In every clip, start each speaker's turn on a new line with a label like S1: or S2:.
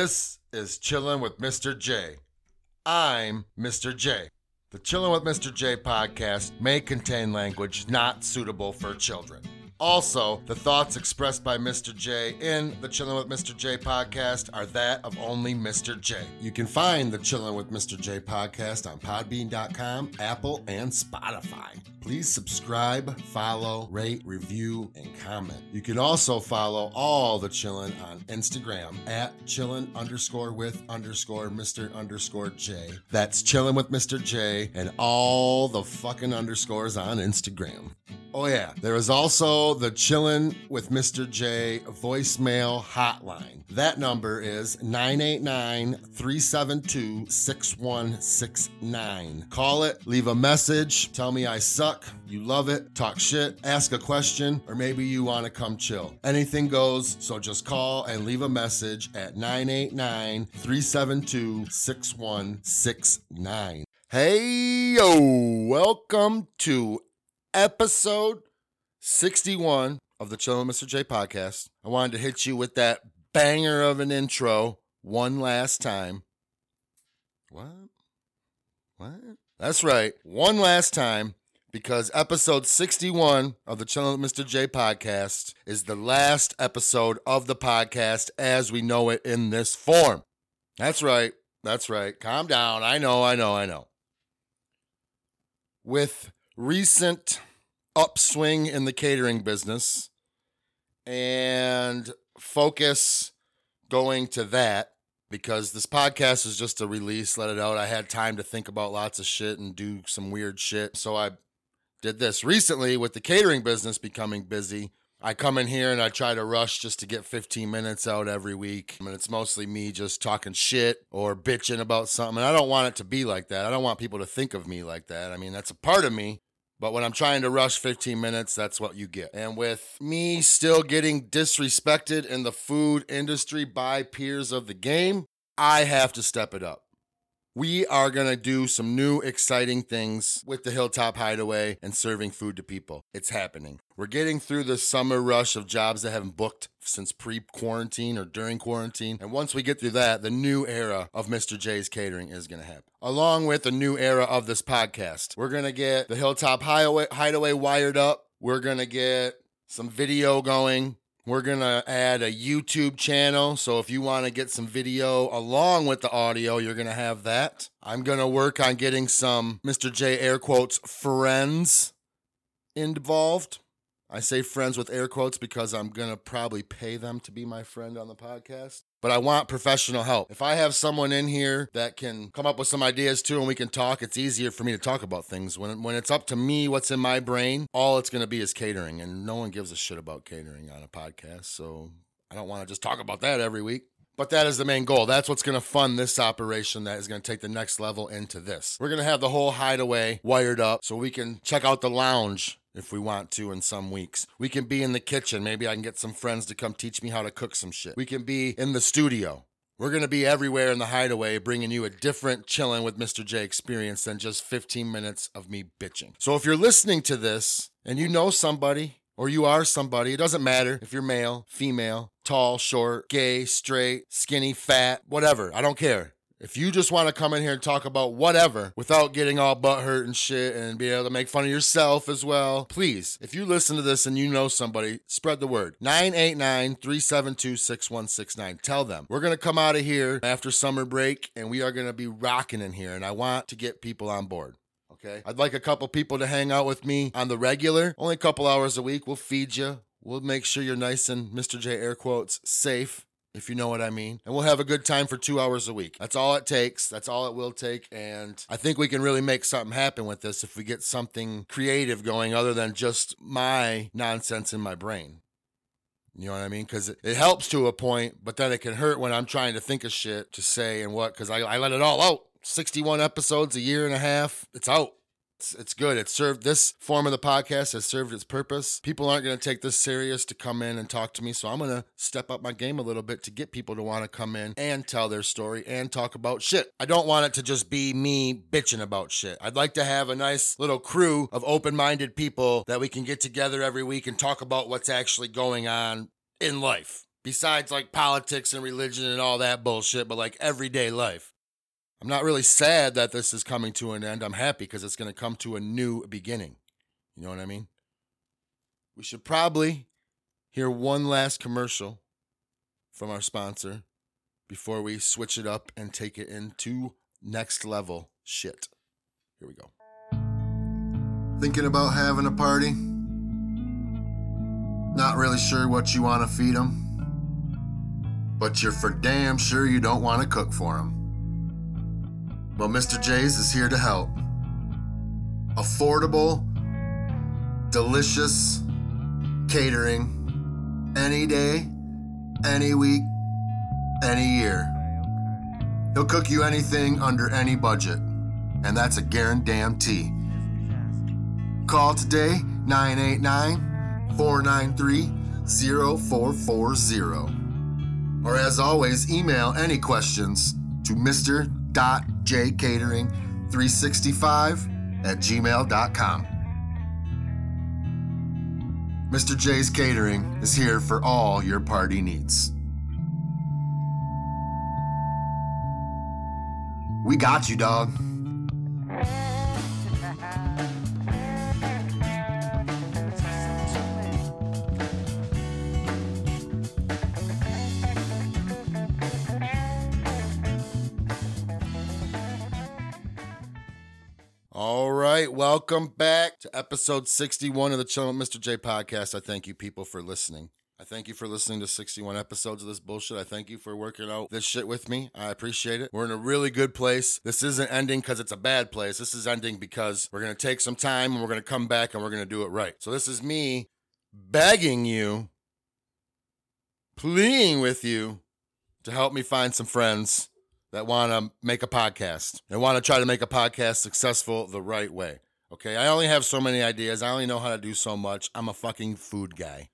S1: this is Chillin' with Mr. J. I'm Mr. J. The Chillin' with Mr. J podcast may contain language not suitable for children. Also, the thoughts expressed by Mr. J in the Chilling with Mr. J podcast are that of only Mr. J. You can find the Chilling with Mr. J podcast on Podbean.com, Apple, and Spotify. Please subscribe, follow, rate, review, and comment. You can also follow all the Chillin' on Instagram at Chillin' underscore with underscore Mr. underscore J. That's Chillin' with Mr. J and all the fucking underscores on Instagram. Oh, yeah. There is also the Chillin' with Mr. J voicemail hotline. That number is 989 372 6169. Call it, leave a message, tell me I suck, you love it, talk shit, ask a question, or maybe you want to come chill. Anything goes, so just call and leave a message at 989 372 6169. Hey, yo, welcome to episode 61 of the Chillin' Mr. J podcast. I wanted to hit you with that banger of an intro one last time. What? What? That's right. One last time because episode 61 of the Chillin' Mr. J podcast is the last episode of the podcast as we know it in this form. That's right. That's right. Calm down. I know, I know, I know. With recent upswing in the catering business and focus going to that because this podcast is just a release, let it out. I had time to think about lots of shit and do some weird shit. So I did this recently with the catering business becoming busy. I come in here and I try to rush just to get 15 minutes out every week. I And it's mostly me just talking shit or bitching about something. And I don't want it to be like that. I don't want people to think of me like that. I mean, that's a part of me. But when I'm trying to rush 15 minutes, that's what you get. And with me still getting disrespected in the food industry by peers of the game, I have to step it up. We are going to do some new exciting things with the Hilltop Hideaway and serving food to people. It's happening. We're getting through the summer rush of jobs that haven't booked since pre quarantine or during quarantine. And once we get through that, the new era of Mr. J's Catering is going to happen. Along with the new era of this podcast, we're going to get the Hilltop Hideaway, Hideaway wired up. We're going to get some video going. We're going to add a YouTube channel. So if you want to get some video along with the audio, you're going to have that. I'm going to work on getting some Mr. J air quotes friends involved. I say friends with air quotes because I'm going to probably pay them to be my friend on the podcast. But I want professional help. If I have someone in here that can come up with some ideas too and we can talk, it's easier for me to talk about things. When, when it's up to me, what's in my brain, all it's going to be is catering. And no one gives a shit about catering on a podcast. So I don't want to just talk about that every week. But that is the main goal. That's what's going to fund this operation that is going to take the next level into this. We're going to have the whole hideaway wired up so we can check out the lounge if we want to in some weeks. We can be in the kitchen. Maybe I can get some friends to come teach me how to cook some shit. We can be in the studio. We're going to be everywhere in the hideaway, bringing you a different chilling with Mr. J experience than just 15 minutes of me bitching. So if you're listening to this and you know somebody, or you are somebody, it doesn't matter if you're male, female, tall, short, gay, straight, skinny, fat, whatever. I don't care. If you just want to come in here and talk about whatever without getting all butthurt and shit and be able to make fun of yourself as well, please, if you listen to this and you know somebody, spread the word. 989 372 6169. Tell them. We're going to come out of here after summer break and we are going to be rocking in here. And I want to get people on board. Okay. I'd like a couple people to hang out with me on the regular, only a couple hours a week. We'll feed you. We'll make sure you're nice and Mr. J air quotes safe if you know what I mean. And we'll have a good time for two hours a week. That's all it takes. That's all it will take. And I think we can really make something happen with this if we get something creative going other than just my nonsense in my brain. You know what I mean? Because it, it helps to a point, but then it can hurt when I'm trying to think of shit to say and what, because I, I let it all out. 61 episodes, a year and a half, it's out. It's, it's good. It's served this form of the podcast has served its purpose. People aren't going to take this serious to come in and talk to me, so I'm going to step up my game a little bit to get people to want to come in and tell their story and talk about shit. I don't want it to just be me bitching about shit. I'd like to have a nice little crew of open-minded people that we can get together every week and talk about what's actually going on in life. Besides like politics and religion and all that bullshit, but like everyday life. I'm not really sad that this is coming to an end. I'm happy because it's going to come to a new beginning. You know what I mean? We should probably hear one last commercial from our sponsor before we switch it up and take it into next level shit. Here we go. Thinking about having a party? Not really sure what you want to feed them? But you're for damn sure you don't want to cook for them. Well, Mr. J's is here to help. Affordable, delicious catering any day, any week, any year. He'll cook you anything under any budget, and that's a guarantee. Call today 989 493 0440. Or as always, email any questions to Mr jcatering365 at gmail.com. Mr. J's Catering is here for all your party needs. We got you, dog. Welcome back to episode 61 of the Chillin' with Mr. J podcast. I thank you people for listening. I thank you for listening to 61 episodes of this bullshit. I thank you for working out this shit with me. I appreciate it. We're in a really good place. This isn't ending because it's a bad place. This is ending because we're going to take some time and we're going to come back and we're going to do it right. So this is me begging you, pleading with you to help me find some friends that want to make a podcast and want to try to make a podcast successful the right way. Okay, I only have so many ideas. I only know how to do so much. I'm a fucking food guy.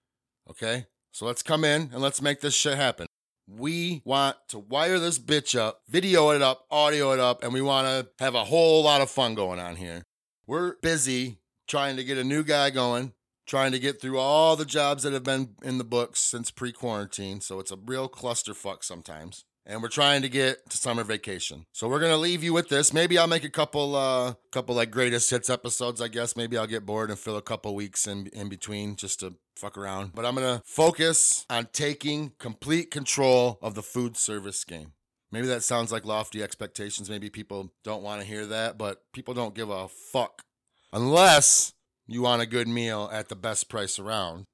S1: Okay, so let's come in and let's make this shit happen. We want to wire this bitch up, video it up, audio it up, and we want to have a whole lot of fun going on here. We're busy trying to get a new guy going, trying to get through all the jobs that have been in the books since pre quarantine. So it's a real clusterfuck sometimes and we're trying to get to summer vacation. So we're gonna leave you with this. Maybe I'll make a couple, uh, couple like greatest hits episodes. I guess maybe I'll get bored and fill a couple weeks in in between just to fuck around. But I'm gonna focus on taking complete control of the food service game. Maybe that sounds like lofty expectations. Maybe people don't want to hear that, but people don't give a fuck unless you want a good meal at the best price around.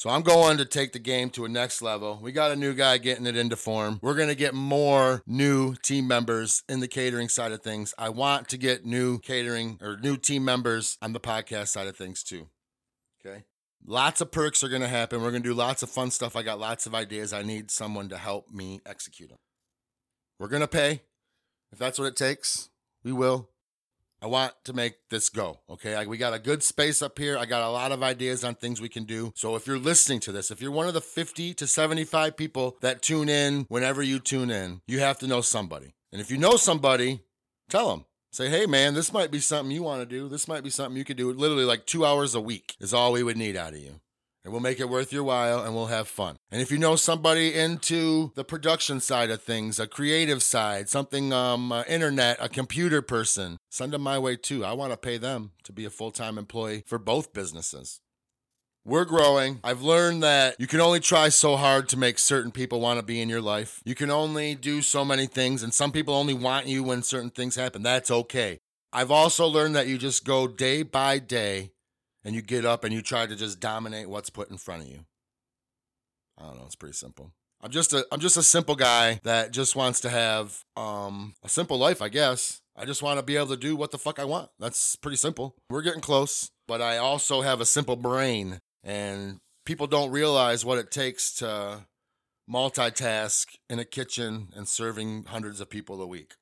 S1: So I'm going to take the game to a next level. We got a new guy getting it into form. We're going to get more new team members in the catering side of things. I want to get new catering or new team members on the podcast side of things too. Okay. Lots of perks are going to happen. We're going to do lots of fun stuff. I got lots of ideas. I need someone to help me execute them. We're going to pay. If that's what it takes, we will. I want to make this go. Okay. I, we got a good space up here. I got a lot of ideas on things we can do. So if you're listening to this, if you're one of the 50 to 75 people that tune in whenever you tune in, you have to know somebody. And if you know somebody, tell them. Say, hey man, this might be something you want to do. This might be something you could do. Literally, like two hours a week is all we would need out of you and we'll make it worth your while and we'll have fun. And if you know somebody into the production side of things, a creative side, something um uh, internet, a computer person, send them my way too. I want to pay them to be a full-time employee for both businesses. We're growing. I've learned that you can only try so hard to make certain people want to be in your life. You can only do so many things, and some people only want you when certain things happen. That's okay. I've also learned that you just go day by day and you get up and you try to just dominate what's put in front of you. I don't know, it's pretty simple. I'm just a I'm just a simple guy that just wants to have um a simple life, I guess. I just want to be able to do what the fuck I want. That's pretty simple. We're getting close, but I also have a simple brain and people don't realize what it takes to multitask in a kitchen and serving hundreds of people a week.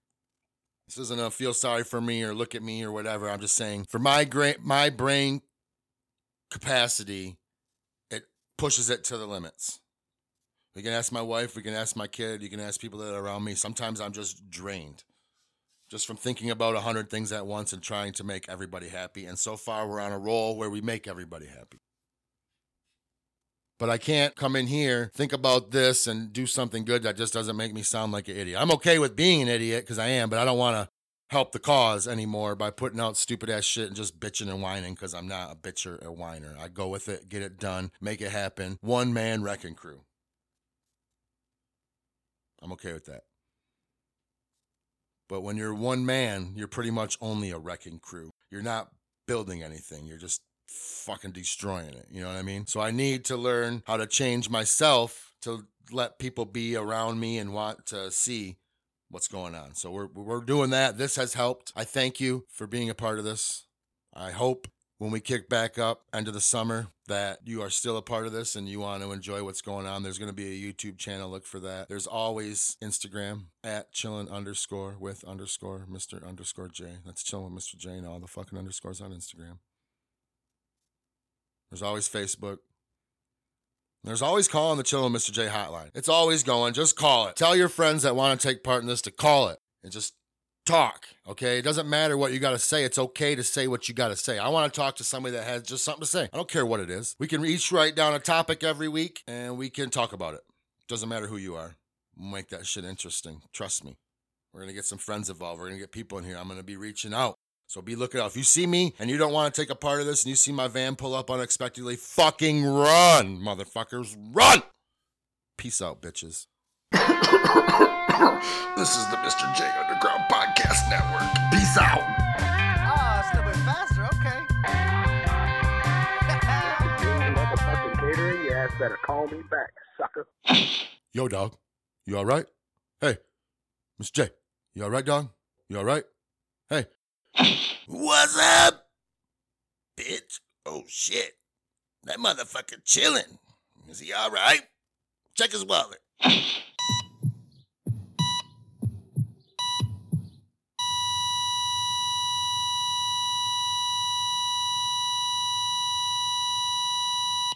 S1: This isn't a feel sorry for me or look at me or whatever. I'm just saying for my gra- my brain capacity, it pushes it to the limits. We can ask my wife, we can ask my kid, you can ask people that are around me. Sometimes I'm just drained just from thinking about a hundred things at once and trying to make everybody happy. And so far, we're on a roll where we make everybody happy. But I can't come in here, think about this, and do something good that just doesn't make me sound like an idiot. I'm okay with being an idiot because I am, but I don't want to help the cause anymore by putting out stupid ass shit and just bitching and whining because I'm not a bitcher or whiner. I go with it, get it done, make it happen. One man wrecking crew. I'm okay with that. But when you're one man, you're pretty much only a wrecking crew. You're not building anything. You're just fucking destroying it. You know what I mean? So I need to learn how to change myself to let people be around me and want to see what's going on. So we're we're doing that. This has helped. I thank you for being a part of this. I hope when we kick back up end of the summer that you are still a part of this and you want to enjoy what's going on there's going to be a youtube channel look for that there's always instagram at chillin underscore with underscore mr underscore j that's chillin with mr j and all the fucking underscores on instagram there's always facebook there's always calling the Chillin' Mr. J hotline. It's always going. Just call it. Tell your friends that want to take part in this to call it and just talk. Okay. It doesn't matter what you got to say. It's okay to say what you got to say. I want to talk to somebody that has just something to say. I don't care what it is. We can each write down a topic every week and we can talk about it. Doesn't matter who you are. Make that shit interesting. Trust me. We're going to get some friends involved. We're going to get people in here. I'm going to be reaching out. So be looking out. If you see me and you don't want to take a part of this and you see my van pull up unexpectedly, fucking run, motherfuckers. Run! Peace out, bitches.
S2: this is the Mr. J Underground Podcast Network. Peace out.
S3: Ah, it's a little bit faster. Okay.
S4: motherfucking catering, your ass better call me back, sucker.
S1: Yo, dog. You all right? Hey, Mr. J. You all right, dog? You all right? Hey. What's up, bitch? Oh, shit. That motherfucker chilling. Is he all right? Check his wallet.